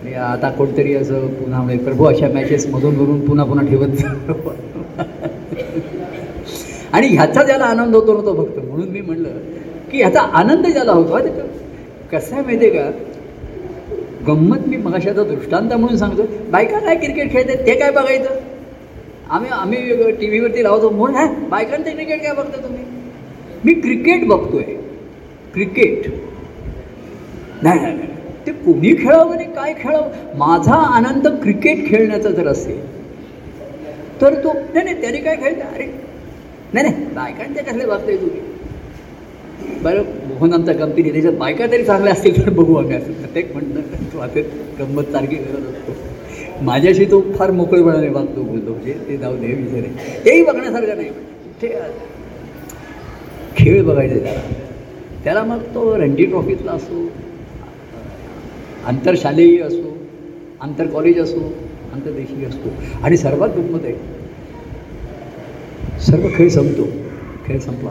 आणि आता कोणतरी असं पुन्हा म्हणजे प्रभू अशा मॅचेस मधून मधून पुन्हा पुन्हा ठेवत आणि ह्याचा ज्याला आनंद होतो ना तो फक्त म्हणून मी म्हणलं की ह्याचा आनंद ज्याला होतो हा ते कसं आहे माहिती आहे का? गंमत मी मगाशाचा दृष्टांत म्हणून सांगतो बायका काय क्रिकेट खेळतात ते काय बघायचं? आम्ही आम्ही टी व्हीवरती लावतो म्हणून हा बायकांचं क्रिकेट काय बघता तुम्ही? मी क्रिकेट बघतोय. क्रिकेट नाही नाही. ते कोणी खेळावं आणि काय खेळावं? माझा आनंद क्रिकेट खेळण्याचा जर असेल तर तो नाही नाही त्याने काय खेळतं अरे नाही नाही बायकांच्या कसले बघताय तुम्ही बरं मोहन आमचा गमतीने त्याच्यात बायका तरी चांगल्या असतील तर बघू आम्ही असं. प्रत्येक म्हणणं तो आता गंमत सारखी करत असतो. माझ्याशी तो फार मोकळेपणाने वागतो बोलतो म्हणजे ते जाऊ दे विचार आहे तेही बघण्यासारखं नाही. ते खेळ बघायचे त्याला. त्याला मग तो रणजी ट्रॉफीतला असो आंतरशालेय असो आंतर कॉलेज असो आंतरदेशीय असतो आणि सर्वात गंमत आहे सर्व खेळ संपतो. खेळ संपला.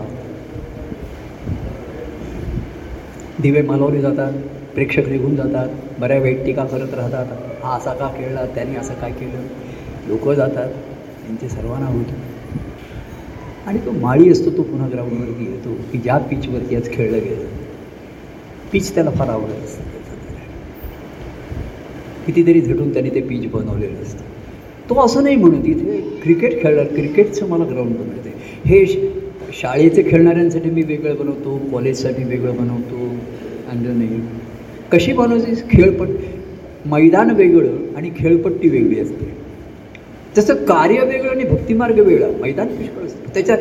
दिवे मालवले जातात प्रेक्षक निघून जातात बऱ्या वेळ टीका करत राहतात. हा असा का खेळला त्यांनी असं काय केलं? लोक जातात त्यांचे सर्वांना होतो. आणि तो माळी असतो तो पुन्हा ग्राउंडवरती येतो की ज्या पिचवरती आज खेळलं गेलं. पिच त्याला फार आवडत असतं. कितीतरी झटून त्यांनी ते पीच बनवलेलं असतं. तो असं नाही म्हणत इथे क्रिकेट खेळणार क्रिकेटचं मला ग्राउंड बनवते. आहे हे श- शाळेचे खेळणाऱ्यांसाठी मी वेगळं बनवतो कॉलेजसाठी वेगळं बनवतो आणलं नाही कशी बनवायची खेळपट मैदान वेगळं आणि खेळपट्टी वेगळी असते. तसं कार्य वेगळं आणि भक्तिमार्ग वेगळा मैदान पुष्कळ असतं. त्याच्या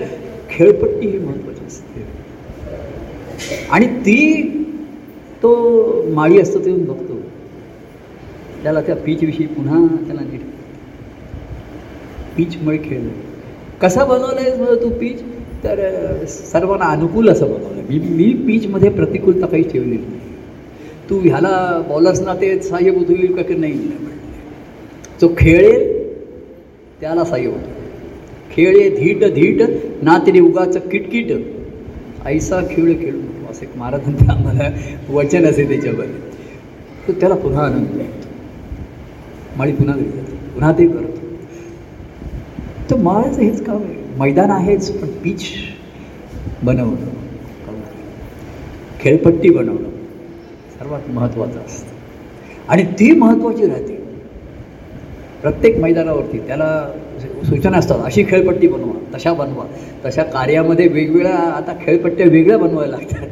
खेळपट्टी ही महत्त्वाची असते. आणि ती तो माळी असतो ते बघतो. त्याला त्या पीचविषयी पुन्हा त्याला नीट पीचमुळे खेळ कसा बनवला आहे तू पीच तर सर्वांना अनुकूल असं बनवलं. मी मी पीचमध्ये प्रतिकूलता काही ठेवलेली नाही. तू ह्याला बॉलर्सना ते सहाय्य होईल का की नाही? जो खेळेल त्याला सहाय्य होतो. खेळे धीट धीट ना उगाचं किटकिट. ऐसा खेळ खेळू नको असं एक महाराजांचं आम्हाला वचन असे त्याच्यावर. तर त्याला पुन्हा आनंद मिळतो. माळी पुन्हा घरी जाते. पुन्हा ते करतो. तर माळाचं हेच काम आहे. मैदान आहेच पण पीच बनवणं. खेळपट्टी बनवणं. सर्वात महत्त्वाचं असतं. आणि ती महत्त्वाची राहते. प्रत्येक मैदानावरती त्याला सूचना असतात अशी खेळपट्टी बनवा तशा बनवा. तशा कार्यामध्ये वेगवेगळ्या आता खेळपट्ट्या वेगळ्या बनवायला लागतात.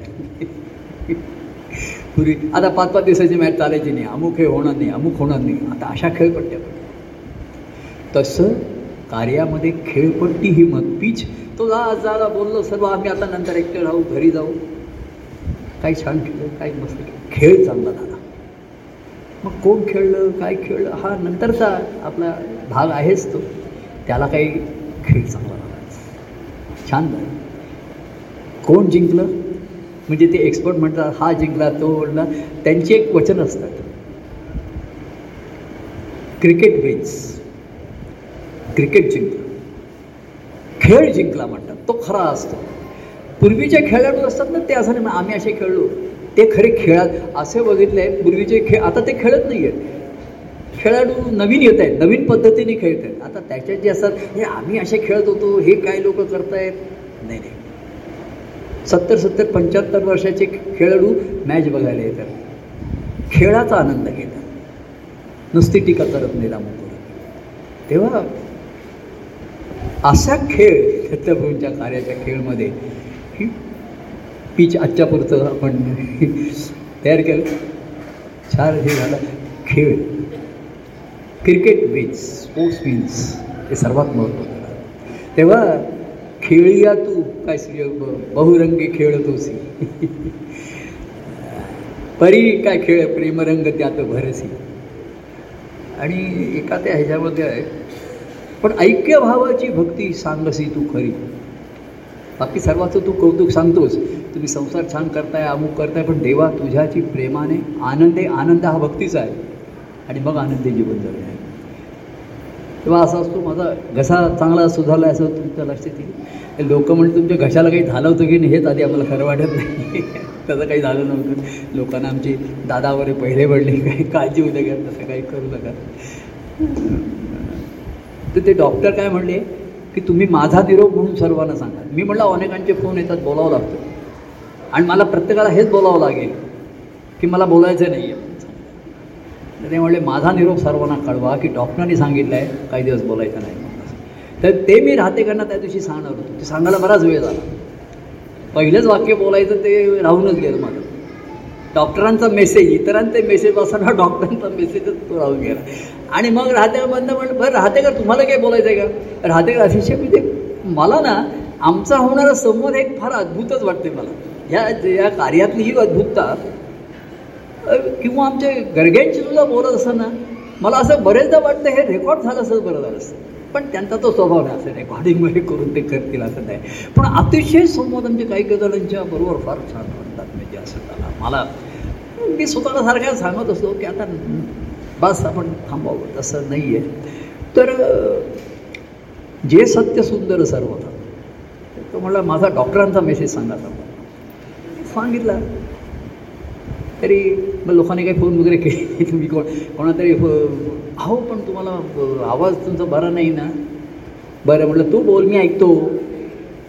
पूर्वी आता पाच पाच दिवसाची मॅच चालायची नाही. अमुक हे होणार नाही अमुक होणार नाही. आता अशा खेळपट्ट्या तसं कार्यामध्ये खेळपट्टी ही मत पीच तो जा जाला बोललो सर्व आम्ही आता नंतर एकटे राहू घरी जाऊ. काही छान खेळलं काही मस्त खेळ. खेळ चांगला झाला मग कोण खेळलं काय खेळलं हा नंतरचा आपला भाग आहेच तो. त्याला काही खेळ चांगला झाला छान झालं कोण जिंकलं? म्हणजे ते एक्सपर्ट म्हणतात हा जिंकला तो ओढला त्यांची एक वचन असतात. क्रिकेट विन्स क्रिकेट जिंकलं. खेळ जिंकला म्हणतात. तो खरा असतो. पूर्वीचे खेळाडू असतात ना ते असं नाही आम्ही असे खेळलो. ते खरे खेळात असे बघितले पूर्वीचे खेळ आता ते खेळत नाही आहेत खेळाडू नवीन येत आहेत नवीन पद्धतीने खेळत आहेत. आता त्याच्यात जे असतात हे आम्ही असे खेळत होतो हे काय लोक करतायत? नाही नाही. सत्तर सत्तर पंच्याहत्तर वर्षाचे खेळाडू मॅच बघायला येतात. खेळाचा आनंद घेतात. नुसती टीका करत नाही रामपूर तेव्हा असा खेळ दत्तप्रभूंच्या कार्याच्या खेळमध्ये ही पीच आजच्यापुरतं आपण तयार केलं. छान हे झालं. खेळ. क्रिकेट मीन्स स्पोर्ट्स मीन्स हे सर्वात महत्त्वाचं तेव्हा खेळिया तू. काय श्री बहुरंगी खेळ तोसी परी काय खेळ प्रेमरंग त्यात भरसी. आणि एका त्या ह्याच्यामध्ये आहे पण ऐक्य भावाची भक्ती सांगसी तू खरी. बाकी सर्वाचं तू कौतुक सांगतोस. तुम्ही संसार छान करताय अमुक करताय पण देवा तुझ्याची प्रेमाने आनंदे आनंद हा भक्तीचा आहे. आणि मग आनंदी जीवन जगणे तेव्हा असं असतो माझा घसा चांगला सुधारला असं तुमच्या लक्षात येईल. लोक म्हणजे तुमच्या घशाला काही झालं होतं की नाही हेच आधी आम्हाला खरं वाटत नाही. त्याचं काही झालं नव्हतं. लोकांना आमची दादावरे पहिले पडले काही काळजी होऊ नका तसं काही करू नका. तर ते डॉक्टर काय म्हणले की तुम्ही माझा निरोप म्हणून सर्वांना सांगा. मी म्हटलं अनेकांचे फोन येतात बोलावं लागतं. आणि मला प्रत्येकाला हेच बोलावं लागेल की मला बोलायचं नाही आहे तर ते म्हणले माझा निरोप सर्वांना कळवा की डॉक्टरांनी सांगितलं आहे काही दिवस बोलायचं नाही. तर ते मी राहतेकरांना त्या दिवशी सांगणार होतो. ते सांगायला बराच वेळ झाला. पहिलंच वाक्य बोलायचं ते राहूनच गेलं माझं. डॉक्टरांचा मेसेज इतरांचे मेसेज असताना डॉक्टरांचा मेसेजच तो राहून गेला. आणि मग राहतेकर बंद म्हणलं बरं राहतेकर तुम्हाला काय बोलायचं आहे का? राहतेकर अतिशय म्हणजे मला ना आमचा होणारा संवाद एक फार अद्भुतच वाटते मला. ह्या या कार्यातली ही अद्भुतता किंवा आमच्या गरग्यांची सुद्धा बोलत असताना मला असं बरेचदा वाटतं हे रेकॉर्ड झालं असं बरं झालं असतं. पण त्यांचा तो स्वभाव नाही असं रेकॉर्डिंगमध्ये करून ते करतील असं नाही. पण अतिशय संवाद आमच्या काही गजालांच्या बरोबर फार छान वाटतात म्हणजे असं झाला. मला मी स्वतःला सारख्या सांगत असतो की आता बस आपण थांबावं तसं नाही आहे तर जे सत्य सुंदर सर्व तो म्हणला माझा डॉक्टरांचा मेसेज सांगा. सांगितला. तरी मग लोकांनी काही फोन वगैरे केले तुम्ही कोण कोणातरी अहो पण तुम्हाला आवाज तुमचा बरा नाही ना? बरं म्हटलं तू बोल मी ऐकतो.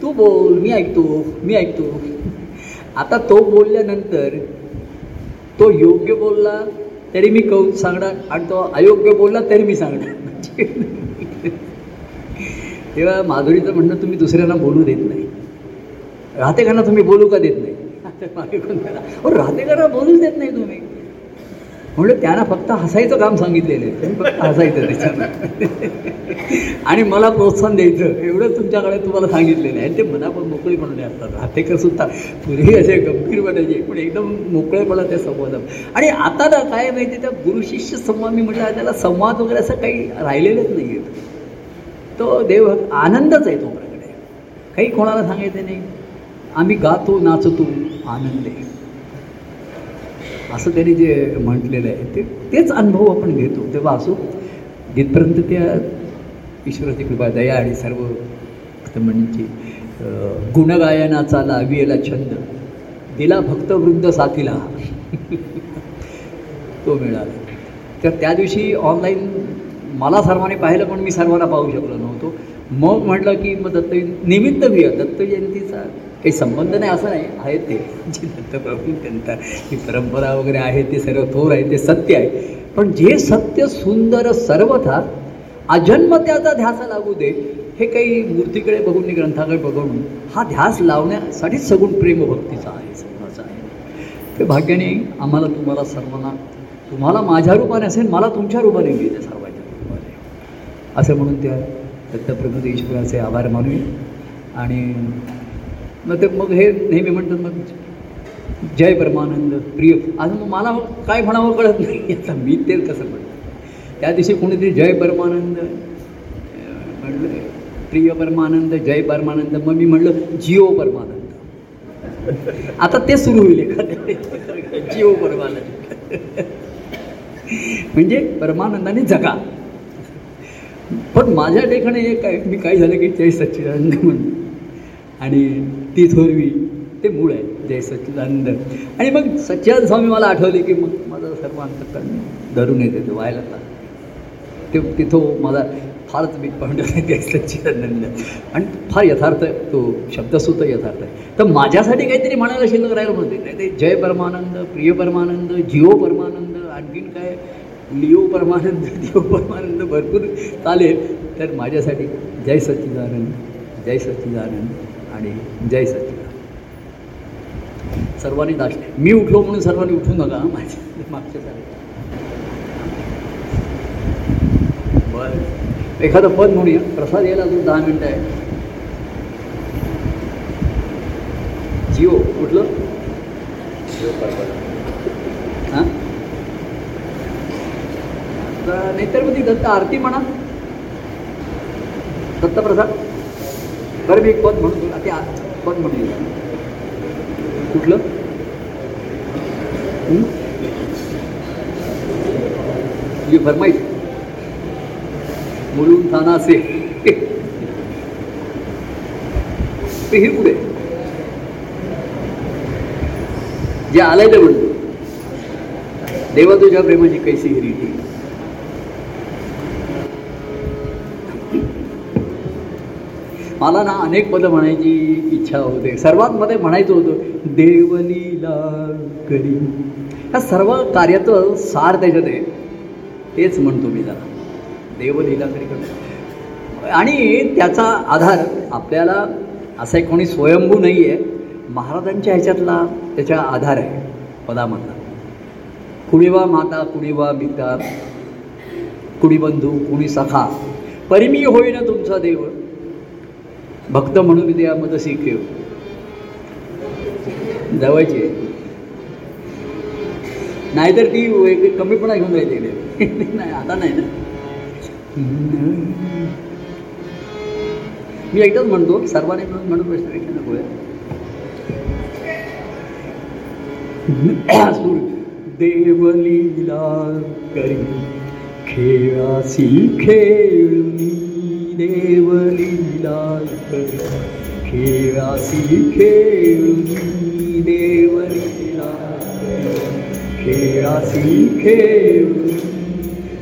तू बोल मी ऐकतो. मी ऐकतो. आता तो बोलल्यानंतर तो योग्य बोलला तरी मी कौ सांगणार. आणि तो अयोग्य बोलला तरी मी सांगणार. म्हणजे तेव्हा माधुरीचं म्हणणं तुम्ही दुसऱ्यांना बोलू देत नाही. राहतेकरांना तुम्ही बोलू का देत नाही? मागे कोण त्याला राहतेकरांना बोलूच देत नाही तुम्ही. म्हणलं त्यांना फक्त हसायचं काम सांगितलेलं आहे. तुम्ही फक्त हसायचं त्याच्यानं आणि मला प्रोत्साहन द्यायचं. एवढं तुमच्याकडे तुम्हाला सांगितलेलं आहे. आणि ते मनापण मोकळेपणाने असतात. राहतेकर सुद्धा पूर्वी असे गंभीर वाटायचे पण एकदम मोकळेपणा त्या संवाद. आणि आता ना काय माहिती त्या गुरुशिष्य संवाद मी म्हटलं त्याला संवाद वगैरे असं काही राहिलेलंच नाही आहे तो देव आनंदच आहे तो काही कोणाला सांगायचं नाही. आम्ही गातो नाचतो आनंद. आहे असं त्यांनी जे म्हटलेलं आहे ते तेच अनुभव आपण घेतो. तेव्हा असो जिथपर्यंत त्या ईश्वराची कृपा दया आणि सर्व म्हणजे गुणगायनाचा लावियला छंद दिला भक्तवृंद साथीला तो मिळाला. तर त्या दिवशी ऑनलाईन मला सर्वांनी पाहिलं पण मी सर्वांना पाहू शकलो नव्हतो. मग म्हटलं की मग दत्त निमित्त घेऊया. दत्त जयंतीचा काही संबंध नाही असं नाही. आहे ते. जी दत्तप्रभू त्यांचा ही परंपरा वगैरे आहे ते सर्व थोर आहे ते सत्य आहे. पण जे सत्य सुंदर सर्वथा अजन्म त्याचा ध्यास लागू दे हे काही मूर्तीकडे बघून ग्रंथाकडे बघून हा ध्यास लावण्यासाठीच सगुण प्रेमभक्तीचा आहे सगळंच आहे. ते भाग्याने आम्हाला तुम्हाला सर्वांना तुम्हाला माझ्या रूपाने असेल मला तुमच्या रूपाने मिळते सर्वांच्या रूपाने. असं म्हणून त्या दत्तप्रभू ईश्वराचे आभार मानूया. आणि मग ते मग हे नेहमी म्हणतात मग जय परमानंद प्रिय. आज मग मला काय म्हणावं कळत नाही. आता मी ते कसं म्हणतो. त्या दिवशी कोणीतरी जय परमानंद म्हणलं प्रिय परमानंद जय परमानंद. मग मी म्हणलं जिओ परमानंद. आता ते सुरू होईल एखाद्या जिओ परमानंद. म्हणजे परमानंदाने जगा. पण माझ्या ठिकाणी एक काय मी काय झालं की जय सच्चिदानंद म्हणून. आणि ती थोरवी ते मूळ आहे. जय सच्चिदानंद. आणि मग सच्चिदानंद स्वामी मला आठवले की मग माझं सर्व अंतकरण धरून येते ते व्हायला ते तिथं माझा फारच मी पॉईंट आहे जय सच्चिदानंद. आणि फार यथार्थ तो शब्दसुद्धा यथार्थ आहे. तर माझ्यासाठी काहीतरी म्हणायला शिल्लक राहिलं म्हणते नाही ते जय परमानंद प्रिय परमानंद जिओ परमानंद आणखीन काय? लिओ परमानंद दिओ परमानंद भरपूर चालेल. तर माझ्यासाठी जय सच्चिदानंद जय सच्चिदानंद. आणि जय सच्चिदानंद सर्वांनी दाश मी उठलो म्हणून सर्वांनी उठू नका माझे माझ्या मागच्या बरं. एखादं पद म्हणूया. प्रसाद यायला अजून दहा मिनटं आहे जिओ कुठलं हां? तर नाहीतर मग ती दत्त आरती म्हणा. दत्तप्रसाद बरं मी एक पद म्हणून ते पद म्हणून कुठलं? तुझी फरमाईश मुलून थाना असे ते हे पुढे जे आलंय ते म्हणतो. देवा तुझ्या प्रेमाची कैसी ती. मला ना अनेक पदं म्हणायची इच्छा होते. सर्वात मध्ये म्हणायचं होतं देवलीला करी. ह्या सर्व कार्याचं सार त्याच्यात आहे. तेच म्हणतो मी जरा देवलीला करी करी आणि त्याचा आधार आपल्याला असा एक कोणी स्वयंभू नाही आहे महाराजांच्या ह्याच्यातला त्याच्या आधार आहे पदामधला. कुणीवा माता कुणीवा मिता कुणी बंधू कुणी सखा परिमी होईना तुमचा देव. भक्त म्हणून द्या मत शिकेव जवळचे नाहीतर ती एक कमीपणा घेऊन जायचे इकडे. नाही आता नाही ना. मी एकदाच म्हणतो सर्वांनी मिळून म्हणून प्रश्न नको सूर देवलीला करी खेळासी खेळुनी देवलीला करी खेळासी खेळुनी देवलीला खेळासी खेळुनी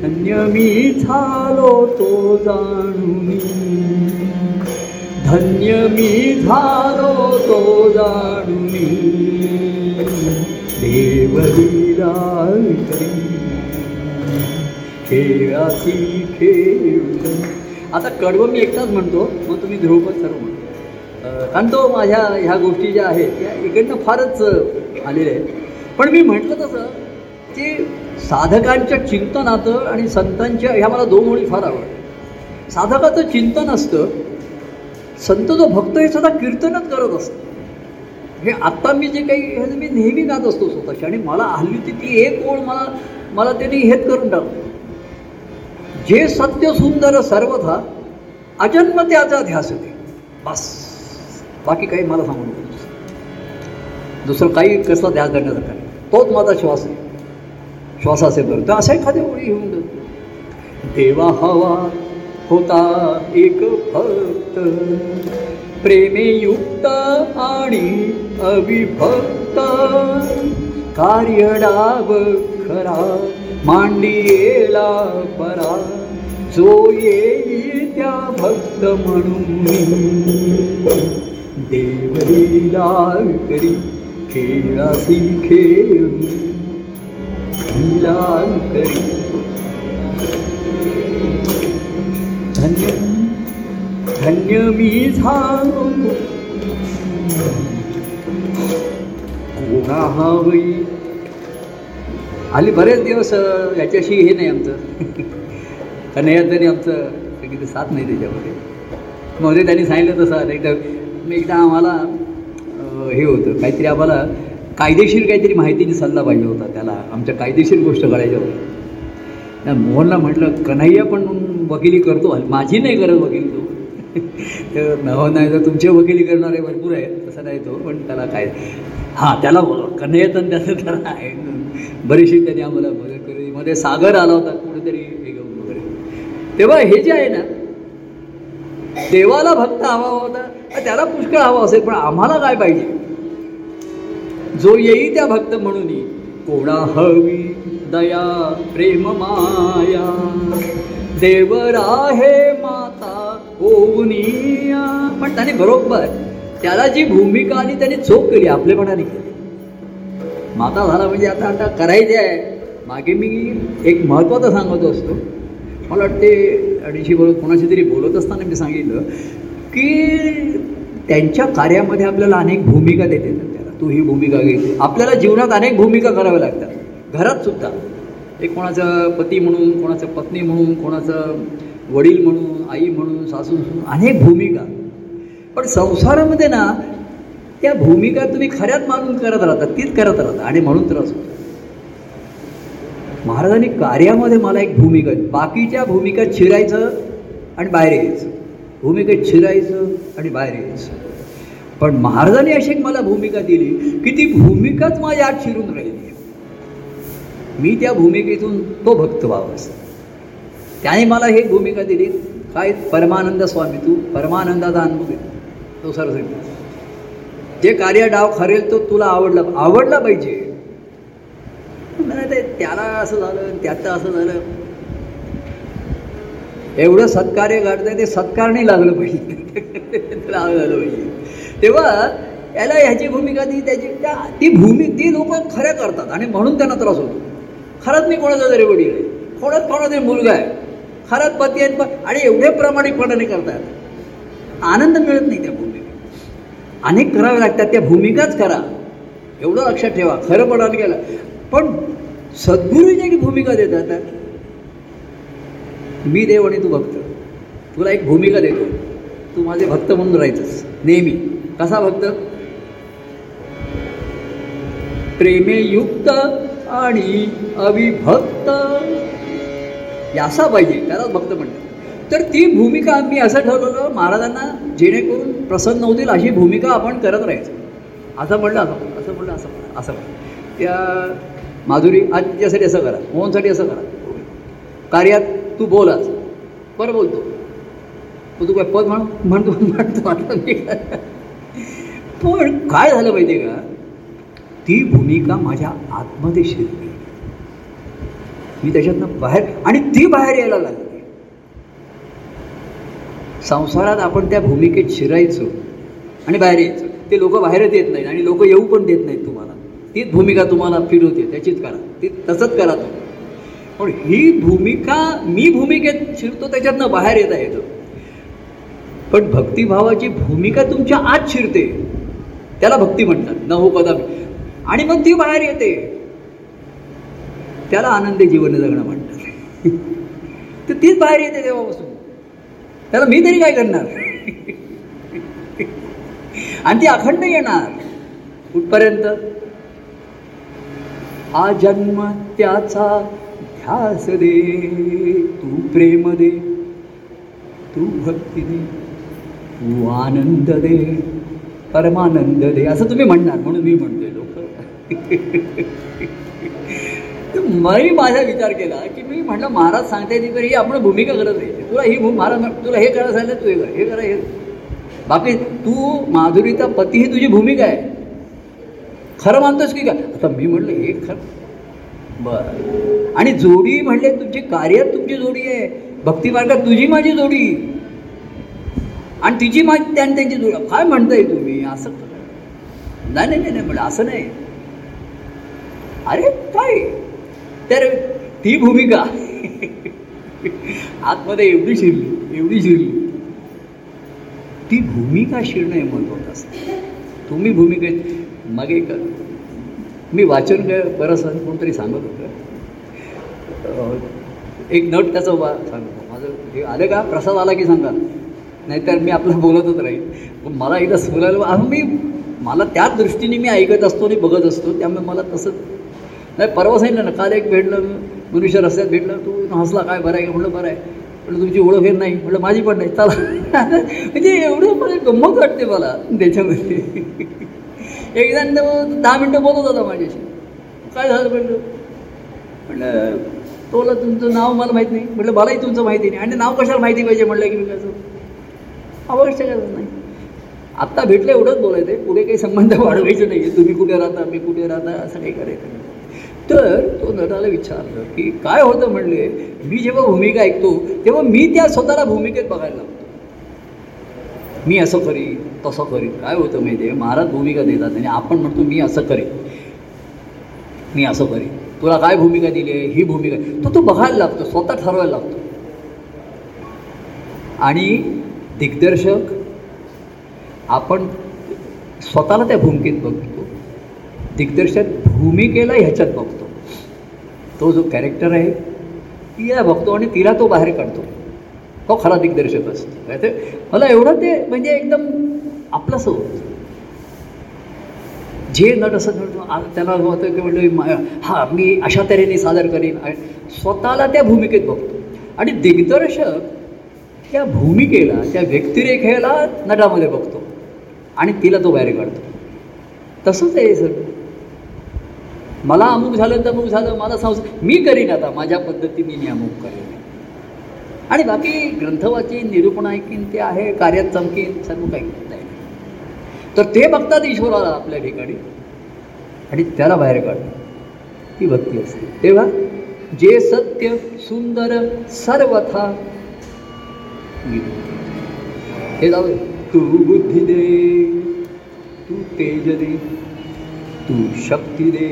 धन्य मी झालो तो जाणूनी धन्य मी झालो तो जाणूनी देवलीला करी खेळासी खेळ आता कडवं मी एकटाच म्हणतो मग तुम्ही ध्रुवपद सर्व म्हणतो कारण तो माझ्या ह्या गोष्टी ज्या आहेत त्या इकडनं फारच आलेल्या आहेत. पण मी म्हटलं तसं की साधकांच्या चिंतनाचं आणि संतांच्या ह्या मला दोन ओळी फार आवडतात. साधकाचं चिंतन असतं संत जो भक्त हे सदा कीर्तनच करत असतो. हे आत्ता मी जे काही हे मी नेहमी गात असतो स्वतःची आणि मला हल्ली ती ती एक ओळ मला मला त्यांनी हेच करून टाकलं. जे सत्य सुंदर सर्वथा अजन्म त्याचा ध्यास ते बस. बाकी काही मला सांगू दुसरं काही कसला ध्यास करण्यासारखं नाही. तोच माझा श्वास आहे. श्वास असे बरं तर असं एखाद्या ओळी घेऊन जातो देवा हवा होता एक भक्त. प्रेमेयुक्त आणि अविभक्त. कार्य डाव खरा. मांडियेला परा जो येई त्या भक्त म्हणून. देवलीला करी खेळासी खेळ करी. धन्य धन्य मी झालो कोणा हवी आली बरेच दिवस याच्याशी हे नाही आमचं. कन्हैयातनी आमचं किती साथ नाही त्याच्यामध्ये. मध्ये त्यांनी सांगितलं तसं. एकदा मी एकदा आम्हाला हे होतं. काहीतरी आम्हाला कायदेशीर काहीतरी माहितीने सल्ला पाहिजे होता त्याला. आमच्या कायदेशीर गोष्ट करायच्या होत्या. मोहनला म्हटलं कन्हैया पण वकिली करतो. माझी नाही करत वकील तो. तर नव नाही तर तुमचे वकिली करणारे भरपूर आहेत. तसं नाही तो पण त्याला काय हां त्याला बोलव. कन्हैयातन त्याचं त्याला आहे. बरीचशी त्यांनी आम्हाला मदत केली. मध्ये सागर आला होता कुठेतरी हे घेऊन वगैरे. तेव्हा हे जे आहे ना देवाला भक्त हवा होता. तर त्याला पुष्कळ हवा असेल पण आम्हाला काय पाहिजे? जो येई त्या भक्त म्हणून कोणा हवी दया प्रेम माया देवरा आहे माता होऊनिया पण त्याने बरोबर त्याला जी भूमिका आणि त्याने चोख केली आपलेपणाने केली. माता झाला म्हणजे आता आता करायचे आहे मागे मी एक महत्त्वाचं सांगत असतो. मला वाटते अडीचशे बरोबर कोणाशी तरी बोलत असताना मी सांगितलं की त्यांच्या कार्यामध्ये आपल्याला अनेक भूमिका देते त्याला तू ही भूमिका घे. आपल्याला जीवनात अनेक भूमिका कराव्या लागतात. घरात सुद्धा. एक कोणाचं पती म्हणून कोणाचं पत्नी म्हणून कोणाचं वडील म्हणून आई म्हणून सासू म्हणून अनेक भूमिका. पण संसारामध्ये ना त्या भूमिका तुम्ही खऱ्यात मानून करत राहता तीच करत राहता. आणि म्हणून त्रास होतो. महाराजांनी कार्यामध्ये मला एक भूमिका बाकीच्या भूमिका चिरायचं आणि बाहेर यायचं. भूमिका चिरायचं आणि बाहेर यायचं. पण महाराजांनी अशी एक मला भूमिका दिली की ती भूमिकाच माझ्या आत शिरून राहिली. मी त्या भूमिकेतून तो भक्त व्हावास त्याने मला ही भूमिका दिली. काय? परमानंद स्वामी तू परमानंदाचा अनुभव घेतो तो सरस जे कार्य डाव खरेल तो तुला आवडला आवडला पाहिजे. ते त्याला असं झालं त्याचं असं झालं. एवढं सत्कार्य घडतंय ते सत्कार नाही लागलं पाहिजे. लागलं झालं पाहिजे. तेव्हा याला ह्याची भूमिका ती त्याची त्या ती भूमी ती लोक खऱ्या करतात आणि म्हणून त्यांना त्रास होतो. खरंच मी कोणाचा तरी वडील आहे. कोणाच कोणाचा मुलगा आहे. खरंच पती आहेत पण आणि एवढे प्रामाणिकपणाने करतात आनंद मिळत नाही त्या भूमिकेत अनेक करावे लागतात त्या भूमिकाच करा. एवढं लक्षात ठेवा खरं पडायला गेलं. पण सद्गुरू जी भूमिका देतात मी देव आणि तू भक्त. तुला एक भूमिका देतो. तू माझे भक्त म्हणून राहायचंस. नेहमी. कसा भक्त? प्रेमे युक्त आणि अविभक्त. यासा पाहिजे त्यालाच भक्त म्हणतात. तर ती भूमिका मी असं ठरवलं महाराजांना जेणेकरून प्रसन्न होतील अशी भूमिका आपण करत राहायचं. असं म्हणलं असं असं म्हणलं असं म्हणलं असं म्हणलं. त्या माधुरी आज तिच्यासाठी असं करा मोहनसाठी असं करा. कार्यात तू बोल आज. बरं बोलतो. मग तू काय पद म्हण म्हणतो म्हणतो वाटलं मी पण काय झालं पाहिजे का? ती भूमिका माझ्या आतमध्ये शिरली. मी त्याच्यातनं बाहेर आणि ती बाहेर यायला लागली. संसारात आपण त्या भूमिकेत शिरायचो आणि बाहेर यायचो. ते लोक बाहेरच येत नाहीत आणि लोक येऊ पण देत नाहीत तुम्हाला. तीच भूमिका तुम्हाला फीड होते त्याचीच करा. ती तसंच करा तुम्ही. पण ही भूमिका मी भूमिकेत शिरतो त्याच्यातनं बाहेर येता येतं. पण भक्तिभावाची भूमिका तुमच्या आत शिरते. त्याला भक्ती म्हणतात. न हो कदा आणि मग ती बाहेर येते. त्याला आनंदी जीवन जगणं म्हणतात. तर तीच बाहेर येते तेव्हापासून. त्याला मी तरी काय करणार? आणि ती अखंड येणार. कुठपर्यंत? हा जन्म त्याचा. ध्यास दे. तू प्रेम दे. तू भक्ती दे. तू आनंद दे. परमानंद दे. असं तुम्ही म्हणणार म्हणून मी म्हणतोय लोक. मी माझा विचार केला की मी म्हटलं महाराज सांगते ती तर ही आपण भूमिका करत राहायची. तुला ही भू महाराज तुला हे करायला सांगितलं तू हे कर हे करा हे बाकी तू माधुरीचा पती ही तुझी भूमिका आहे. खरं मानतोस की का आता मी म्हटलं हे खरं. बरं. आणि जोडी म्हणले तुमची कार्यात तुमची जोडी आहे. भक्तिमार्गात तुझी माझी जोडी. आणि तिची माझी त्यां त्यांची जोडी. काय म्हणताय तुम्ही? असं नाही नाही नाही म्हणलं असं नाही. अरे काय? तर ती भूमिका आतमध्ये एवढी शिरली एवढी शिरली. ती भूमिका शिरणं हे महत्त्वाचं असतं. तुम्ही भूमिकेत मग एक मी वाचन काय बरंच कोणतरी सांगत होतं. एक नट त्याचं वा सांगतो माझं हे आलं का? प्रसाद आला की सांगा. नाहीतर मी आपलं बोलतच राहील पण मला एकदा बोलायला मी मला त्याच दृष्टीने मी ऐकत असतो आणि बघत असतो. त्यामुळे मला तसं नाही परवा सांगितलं ना काल एक भेटलं मनुष्य रस्त्यात भेटलं तू हसला काय बरं आहे? म्हणलं म्हटलं बरं आहे. म्हटलं तुमची ओळख हे नाही. म्हटलं माझी पण नाही. चला. म्हणजे एवढं मला गंमत वाटते मला त्याच्यामध्ये. एकदा दहा मिनटं बोलत होता माझ्याशी. काय झालं म्हटलं म्हटलं तोला तुमचं नाव मला माहीत नाही. म्हटलं मलाही तुमचं माहिती नाही. आणि नाव कशाला माहिती पाहिजे म्हटलं की मी कसं आवश्यकच नाही. आत्ता भेटलं एवढंच बोलायचं आहे पुढे काही संबंध वाढवायचे नाही तुम्ही कुठे राहता मी कुठे राहता असं काही करायचं नाही. तर तो नटाला विचारलं की काय होतं? म्हणले मी जेव्हा भूमिका ऐकतो तेव्हा मी त्या स्वतःला भूमिकेत बघायला लागतो. मी असं करीन तसं करीन. काय होतं माहिती आहे महाराज भूमिका देतात आणि आपण म्हणतो मी असं करीन. मी असं करीन. तुला काय भूमिका दिली आहे? ही भूमिका. तो तो बघायला लागतो स्वतः ठरवायला लागतो. आणि दिग्दर्शक आपण स्वतःला त्या भूमिकेत बघतो. दिग्दर्शक भूमिकेला ह्याच्यात बघतो. तो जो कॅरेक्टर आहे तिला बघतो आणि तिला तो बाहेर काढतो. तो खरा दिग्दर्शक असतो. काय तर मला एवढं ते म्हणजे एकदम आपलंसं होतं. जे नट असं म्हणतो त्याला होतं की म्हणजे हां मी अशा तऱ्हेने सादर करीन. आणि स्वतःला त्या भूमिकेत बघतो. आणि दिग्दर्शक त्या भूमिकेला त्या व्यक्तिरेखेला नटामध्ये बघतो. आणि तिला तो बाहेर काढतो. तसंच आहे सर मला अमुक झालं तर अमुक झालं मला संसार मी करीन आता माझ्या पद्धतीने मी अमुक करेन. आणि बाकी ग्रंथवाची निरूपण ऐकीन ते आहे कार्यात चमकीन सर्व काही नाही तर ते बघतात ईश्वराला आपल्या ठिकाणी. आणि त्याला बाहेर काढतात. ती भक्ती असते. तेव्हा जे सत्य सुंदर सर्वथा हे जाऊ तू बुद्धी दे तू तेज दे तू शक्ती दे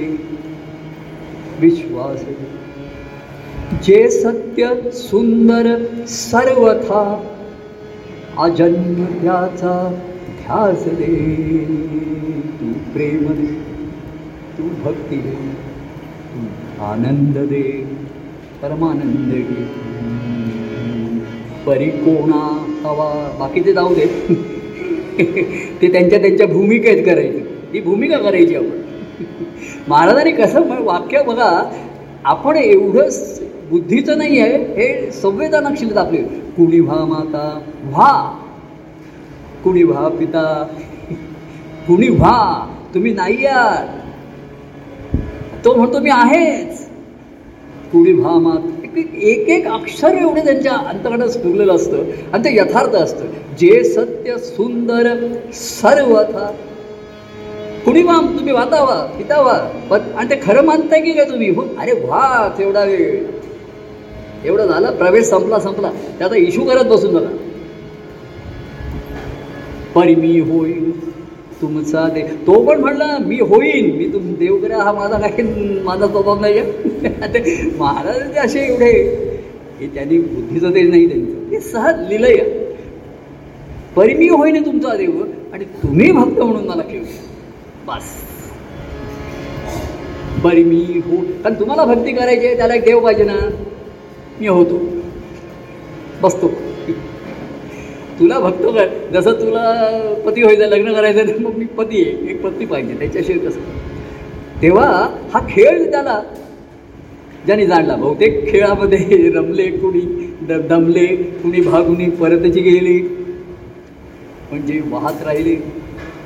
विश्वास. जे सत्य सुंदर सर्वथा अजन्म त्याचा ध्यास दे. तू प्रेम दे तू भक्ती दे तू आनंद दे परमानंद दे. परिकोणा हवा बाकीचे जाऊ दे. ते त्यांच्या त्यांच्या भूमिकेत करायचं. ही भूमिका करायची आपण. महाराजांनी कसं म्हण- वाक्य बघा आपण एवढं बुद्धीचं नाही आहे हे संवेदनशील आपले. कुणी व्हा माता व्हा. कुणी व्हा पिता. कुणी व्हा तुम्ही नाही आहात. तो म्हणतो मी आहेच. कुणी व्हा मात एक एक अक्षर एवढे त्यांच्या अंतकडं स्फुरलेलं असतं. आणि ते यथार्थ असतं. जे सत्य सुंदर सर्वथा कुणी व्हा तुम्ही वातावा पितावा? पण आणि ते खरं मानताय की काय तुम्ही? हो अरे व्हा तेवढा वेळ. एवढं झालं प्रवेश संपला संपला. त्याचा इशू करत बसून झाला परी मी होईल तुमचा देव तो पण म्हणला मी होईन. मी तुम देव हा माझा काही माझा स्वभाव नाही आहे ते असे एवढे हे त्यांनी बुद्धीचं ते नाही त्यांचं. हे सहज लिलय. परी मी होईन तुमचा देव. आणि तुम्ही भक्त म्हणून मला ठेव बस. बरी मी हो. कारण तुम्हाला भक्ती करायची आहे त्याला एक देव पाहिजे ना. मी होतो. बसतो. तुला भक्त कर. जसं तुला पती व्हायचं लग्न करायचं तर मग मी पती आहे. एक पती पाहिजे त्याच्याशिवाय कसं? तेव्हा हा खेळ त्याला ज्याने जाणला. बहुतेक खेळामध्ये रमले कुणी द दमले कुणी भागुनी परतची गेली. म्हणजे वाहत राहिले.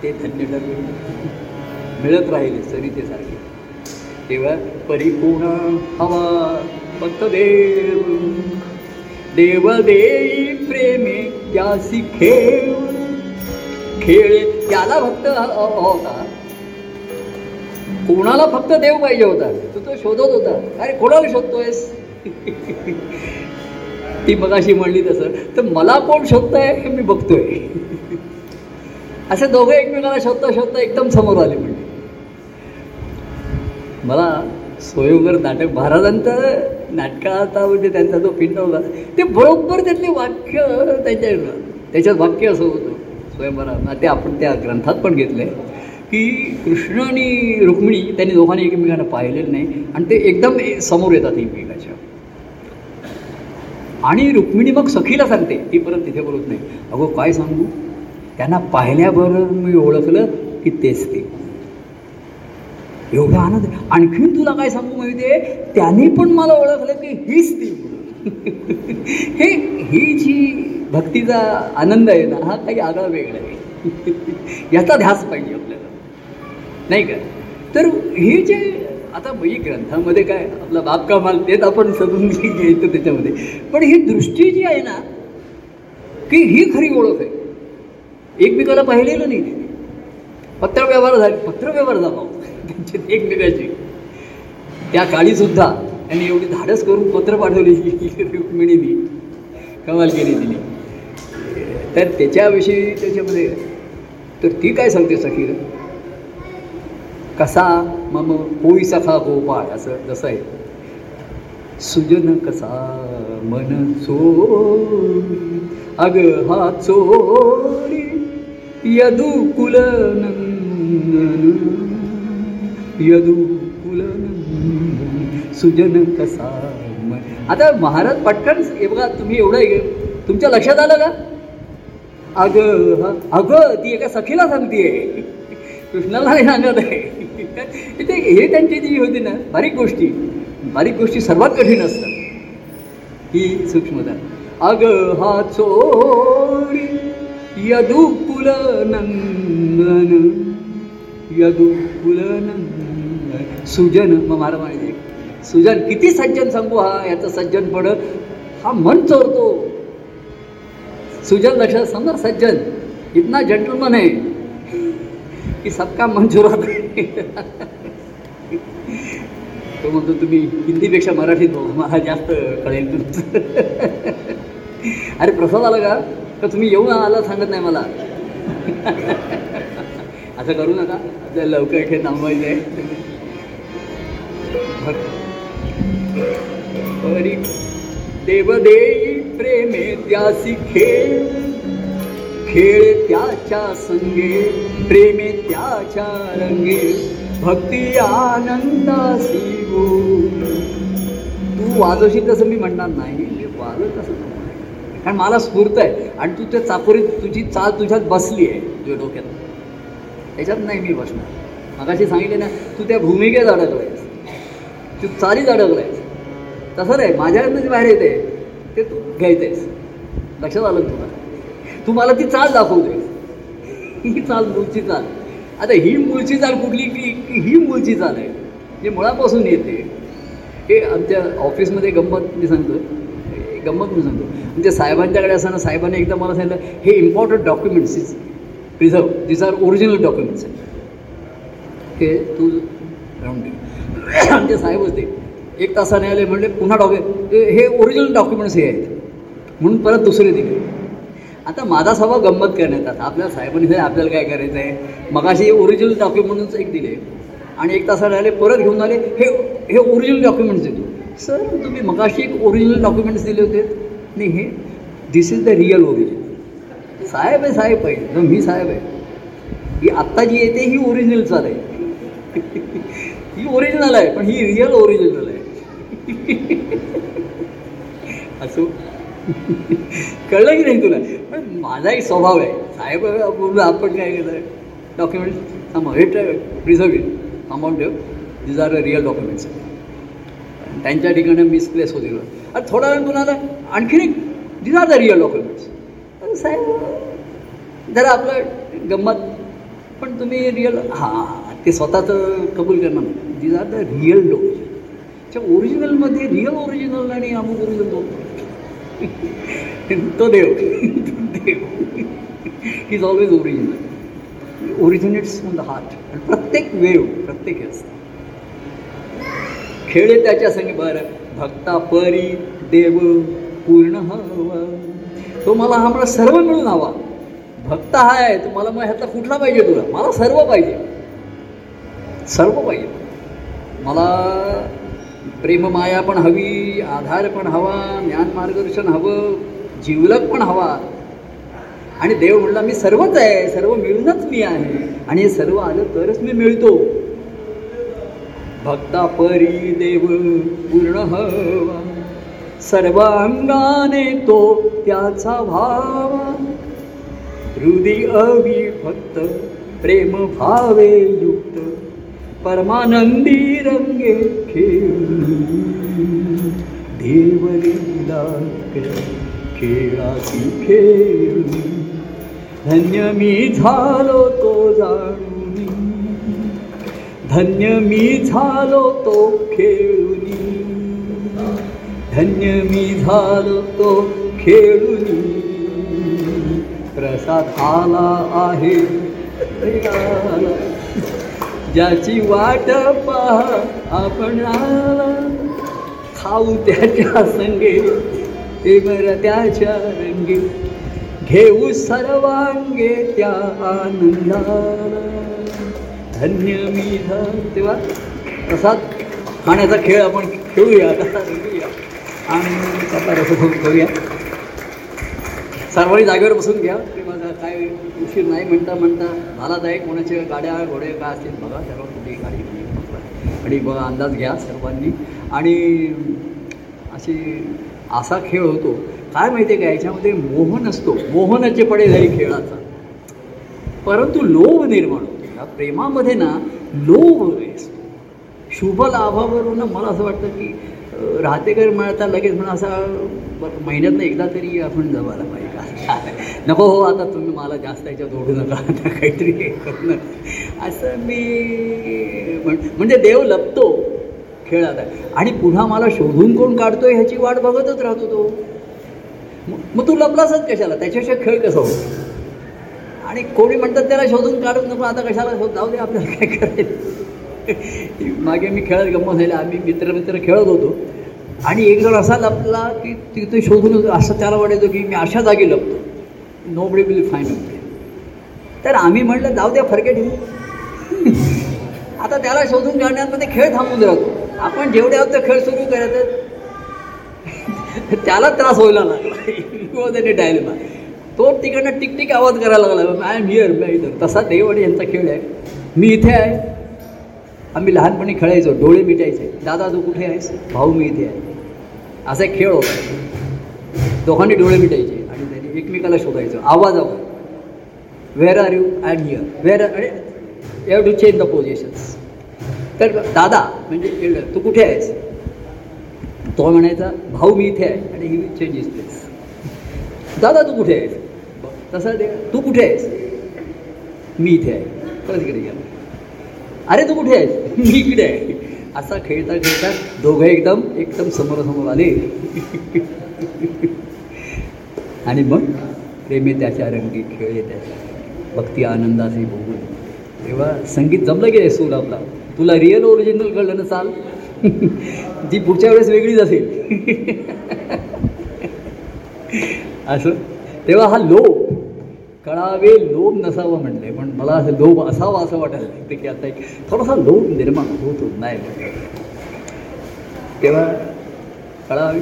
ते धन्य ठरले. मिळत राहिले सरितेसारखे. तेव्हा परिपूर्ण हवा फक्त देव. देव देई प्रेमे त्यासी खेळ. खेळ त्याला फक्त होता. कोणाला फक्त देव पाहिजे होता? तो तो शोधत होता. अरे कोणाला शोधतोयस? ती मगाशी म्हणली तसं. तर मला कोण शोधतंय हे मी बघतोय. असे दोघं एकमेकाला शोधता शोधता एकदम समोर आले म्हणजे मला स्वयंवर नाटक महाराजांचं नाटकाचा म्हणजे त्यांचा जो पिंड होता ते बरोबर त्यातले वाक्य त्याच्या त्याच्यात वाक्य असं होतं स्वयंवरा ते आपण त्या ग्रंथात पण घेतलं आहे की कृष्ण आणि रुक्मिणी त्यांनी दोघांनी एकमेकांना पाहिलेलं नाही आणि ते एकदम समोर येतात एकमेकाच्या. आणि रुक्मिणी मग सखीला सांगते ती परत तिथे बोलत नाही. अगो काय सांगू? त्यांना पाहिल्याबरोबर मी ओळखलं की तेच ते. एवढा आनंद. आणखीन तुला काय सांगू माहिती आहे त्याने पण मला ओळखलं की हीच ती हे ही जी भक्तीचा आनंद आहे ना हा काही आगळा वेगळा आहे. याचा ध्यास पाहिजे आपल्याला. नाही का? तर हे जे आता बाई ग्रंथामध्ये काय आपला बाप का माल तेच आपण सजून घ्यायचं त्याच्यामध्ये. पण ही दृष्टी जी आहे ना की ही खरी ओळख आहे. एकमेकाला पाहिलेलं नाही. पत्रव्यवहार झाले पत्रव्यवहार झाला त्यांचे एकमेकाची त्या काळीसुद्धा त्यांनी एवढी धाडस करून पत्र पाठवली रुक्मिणीनी कमाल केली तिने तर त्याच्याविषयी त्याच्यामध्ये तर ती काय सांगते सखीर? कसा मम होई सखा गोपाळ असं जसं आहे. सुजन कसा मन चोरी अग हा चोरी यदु कुलनंदन यदु सुजन कसा आता महाराज पटकन हे बघा तुम्ही एवढं तुमच्या लक्षात आलं का? अगं हा अगं ती एका सखीला सांगतीये. कृष्णाला नाही सांगत आहे. ते हे त्यांची जी होती ना बारीक गोष्टी. बारीक गोष्टी सर्वात कठीण असतात. ही सूक्ष्मता. अग हा चोरी यदुकुल नंदन यदुकुल नंदन सुजन मग मला माहिती सुजन किती सज्जन सांगू हा याचं सज्जन पण. हा मन चोरतो. सुजन लक्षात समजा सज्जन इतना जेंटलमन आहे. की सबका मन चुरा तो म्हणतो तुम्ही हिंदीपेक्षा मराठीत बोला मला जास्त कळेल तुमचं. अरे प्रसाद आला का? तर तुम्ही येऊन आला सांगत नाही मला? असं करू नका. आपल्याला लवकर इथे थांबवायचं आहे. परी देवदेई प्रेमे त्यासी खेळ। खेळ त्याच्या संगे प्रेमे त्याच्या रंगे। भक्ती आनंदासी गो तू वाजवशील तसं मी म्हणणार नाही मी वाजत असं कारण मला स्फूर्त आहे आणि तू त्या चापोरीत तुझी चाल तुझ्यात बसली आहे तुझ्या डोक्यात. त्याच्यात नाही मी बसणार. मगाशी सांगितले ना तू त्या भूमिकेत आहे तू अडकलं आहे तसं नाही माझ्याकडनं जे बाहेर येते ते तू घ्यायचंयस. लक्षात आलं तुला? तू मला ती चाल दाखवते ही चाल मूळची चाल. आता ही मूळची चाल कुठली? की की ही मूळची चाल आहे. जी मुळापासून येते. हे आमच्या ऑफिसमध्ये गंमत मी सांगतो. गंमत मी सांगतो. म्हणजे साहेबांच्याकडे असताना साहेबांनी एकदा मला सांगितलं हे important documents is preserve this are original documents हे तू आमचे साहेब होते. एक तासाने आले म्हणले पुन्हा डॉक्यु हे ओरिजिनल डॉक्युमेंट्स हे आहेत. म्हणून परत दुसरे दिले. आता माझा स्वभाव गंमत करण्यात आता आपल्या साहेबांनी सांगितलं, आपल्याला काय करायचं आहे मगाशी ओरिजिनल डॉक्युमेंट्स एक दिले. आणि एक तासाने आले परत घेऊन आले हे हे ओरिजिनल डॉक्युमेंट्स देतो सर तुम्ही मगाशी एक ओरिजिनल डॉक्युमेंट्स दिले होते. नाही हे this is the real original साहेब आहे साहेब आहे. मी साहेब आहे. ही आत्ता जी येते ही ओरिजिनल चाल आहे. ही ओरिजिनल आहे पण ही रिअल ओरिजिनल आहे. असो. कळलं की नाही तुला? पण माझाही स्वभाव आहे. साहेब बोललो आपण काय केलं डॉक्युमेंट थांबव. हे प्रिझर्व इट थांबवून ठेव. दिज आर रिअल डॉक्युमेंट्स त्यांच्या ठिकाणी मिसप्लेस होते. अरे थोडा वेळ कुणाला आणखीन एक these are the real documents साहेब जरा आपलं गंमत पण तुम्ही रिअल हां. ते स्वतःचं कबूल करणार नाही. These are the real document ओरिजिनलमध्ये real original आणि अमुक ओरिजिनल दोन. तो देव. देव. Is always original originates from the heart आणि प्रत्येक वेव प्रत्येक असतं खेळे त्याच्या संगी बरं. भक्ता परी देव पूर्ण हवा. तो मला हा मला सर्व मिळून हवा. भक्त हा आहे तो मला मग ह्यातला कुठला पाहिजे तुला? मला सर्व पाहिजे. सर्व पाहिजे मला प्रेममाया पण हवी आधार पण हवा ज्ञान मार्गदर्शन हवं जीवलक पण हवा. आणि देव म्हणला मी सर्वच आहे सर्व मिळूनच मी आहे. आणि हे सर्व आलं तरच मी मिळतो. भक्ता परी देव पूर्ण हवा. सर्व अंगाने तो त्याचा भावा. हृदय अवी फक्त प्रेम भावे युक्त. परमानंदी रंगे खेळून देवलीला खेळाची खेळून धन्य मी झालो तो जाणून. धन्य मी झालो तो खेळून. धन्य मी झालो तो खेळून प्रसाद आला आहे. आला. ज्याची वाट पहा आपण. खाऊ त्याच्या संगे तेवर त्याच्या रंगे. घेऊ सर्वांगे त्या आनंदाला. धन्य मी तेव्हा प्रसाद खाण्याचा खेळ आपण खेळूया आता. खेळूया आणि त्याचा रसभोग करूया. सर्वांनी जागेवर बसून घ्या. काय उशीर नाही म्हणता म्हणता झाला जाय कोणाच्या गाड्या घोडे काय असतील बघा सर्व कुठेही गाडी आणि बघा अंदाज घ्या सर्वांनी. आणि अशी असा खेळ होतो. काय माहिती आहे का याच्यामध्ये मोह नसतो मोहनाचे पडे झाली खेळाचा. परंतु लोभ निर्माण होतो. या प्रेमामध्ये ना लोभ असतो. शुभ लाभावरून मला असं वाटतं की राहतेकर मिळता लगेच म्हणून असा महिन्यातनं एकदा तरी आपण जवायला पाहिजे. नको हो आता तुम्ही मला जास्त याच्यात ओढू नका. आता काहीतरी हे करू नका. असं मी म्हण म्हणजे देव लपतो खेळात आणि पुन्हा मला शोधून कोण काढतोय ह्याची वाट बघतच राहतो तो. मग- मग तू लपलासच कशाला? त्याच्याशिवाय खेळ कसा होतो आणि कोणी म्हणतात त्याला शोधून काढून नको आता कशाला शोध जाऊ दे आपल्याला काय करायचं? मागे मी खेळत गंमत झाले आम्ही मित्र मित्र खेळत होतो. आणि एक जण असा लपला की तिथे शोधून असं त्याला वाटायचं की मी अशा जागी लपतो. नो बडी विल फाईन तर आम्ही म्हटलं जाऊ द्या फरकेट आता त्याला शोधून काढण्यामध्ये खेळ थांबून राहतो. आपण जेवढे आहोत ते खेळ सुरू करायचं. त्याला त्रास व्हायला लागला. त्याने डायलेमा तो तिकडनं टिकटिक आवाज करायला लागला. आय एम हिअर मी इथं तसा देव आणि यांचा खेळ आहे. मी इथे आहे. आम्ही लहानपणी खेळायचो डोळे मिटायचे. दादा तू कुठे आहेस? भाऊ मी इथे आहे. असा एक खेळ होता. दोघांनी डोळे मिटायचे आणि त्यांनी एकमेकाला शोधायचं. आवाज आवाज. Where are you and here where are you to change the positions तर दादा म्हणजे एल्डर तू कुठे आहेस? तो म्हणायचा भाऊ मी इथे आहे. आणि ही चेंज इज प्लेस दादा तू कुठे आहेस? तसं ते तू कुठे आहेस? मी इथे आहे. परत इकडे गेला. अरे तू कुठे आहेस? मी इकडे आहे. असा खेळता खेळता दोघं एकदम एकदम समोरासमोर आले. आणि मग प्रेमे त्याच्या रंगी खेळले त्याच्या भक्ती आनंदाचे बघून तेव्हा संगीत जमलं की सूर आपला? तुला रिअल ओरिजिनल कळलं ना चाल? जी पुढच्या वेळेस वेगळीच असेल. असं. तेव्हा हा लो कळावे लोभ नसावा म्हटले पण मला असं लोभ असावा असं वाटायला लागतं की आता एक थोडासा लोभ निर्माण होतो नाही तेव्हा कळावे.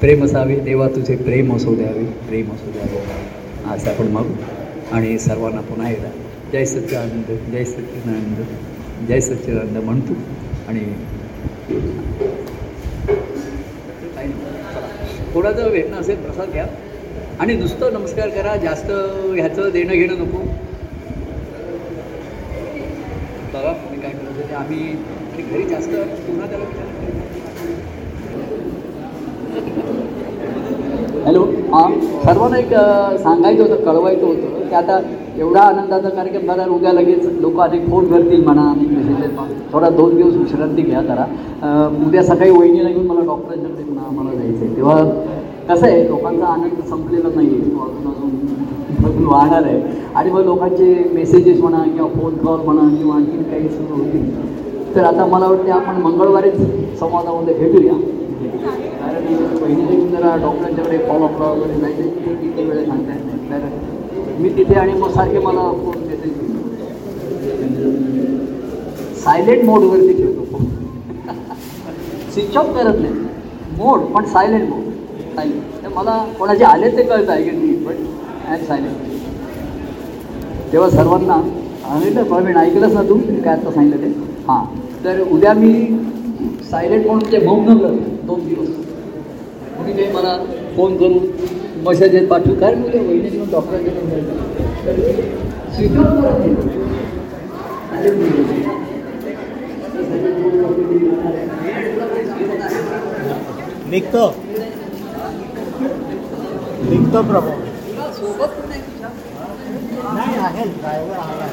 प्रेम असावे. देवा तुझे प्रेम असो द्यावे. प्रेम असो द्यावे. असं आपण मागू. आणि सर्वांना पुन्हा एकदा जय सच्चिदानंद जय सच्चिदानंद जय सच्चिदानंद म्हणतो. आणि काही नाही. थोडा जर भेटणं असेल प्रसाद घ्या. आणि नुसतं नमस्कार करा जास्त ह्याचं देणं घेणं नको. बघा मी काय करत ते आम्ही घरी जास्त पुन्हा त्याला विचार हॅलो हां सर्वांना एक सांगायचं होतं कळवायचं होतं. की आता एवढा आनंदाचा कार्यक्रम झाला उद्या लगेच लोक अनेक फोन करतील म्हणा मेसेजेस थोडा दोन दिवस विश्रांती घ्या जरा. उद्या सकाळी वहिनीला घेऊन मला डॉक्टरांच्याकडे म्हणा मला जायचं आहे तेव्हा कसं आहे लोकांचा आनंद संपलेला नाही आहे तो अजून अजून अजून वाहणार आहे. आणि मग लोकांचे मेसेजेस म्हणा किंवा फोन कॉल म्हणा किंवा आणखी काही सुरू होतील. तर आता मला वाटते आपण मंगळवारीच संवादामध्ये भेटूया. कारण पहिले जरा डॉक्टरांच्याकडे फॉलोअपला वगैरे जायचं ते किती वेळ सांगता येत नाही. तर मी तिथे आणि मग सारखे मला फोन मेसेज सायलेंट मोडवरती ठेवतो फोन स्विच ऑफ करत नाही. मोड पण सायलेंट मोड तर मला कोणाचे आले ते कळतं आहे की नाही बट आय सायलेंट तेव्हा सर्वांना सांगितलं प्रवीण ऐकलंच ना तू? काय आता सांगितलं ते? हां. तर उद्या मी सायलेंट म्हणून ते मौन दोन दिवस. तुम्ही काही मला फोन करून मेसेजेस पाठवू. कारण उद्या वहिनी घेऊन डॉक्टरांकडे स्विच ऑफ करत नाही. निघतो. निघतो प्रभू सोबत आहे? नाही आहे. ड्रायव्हर आला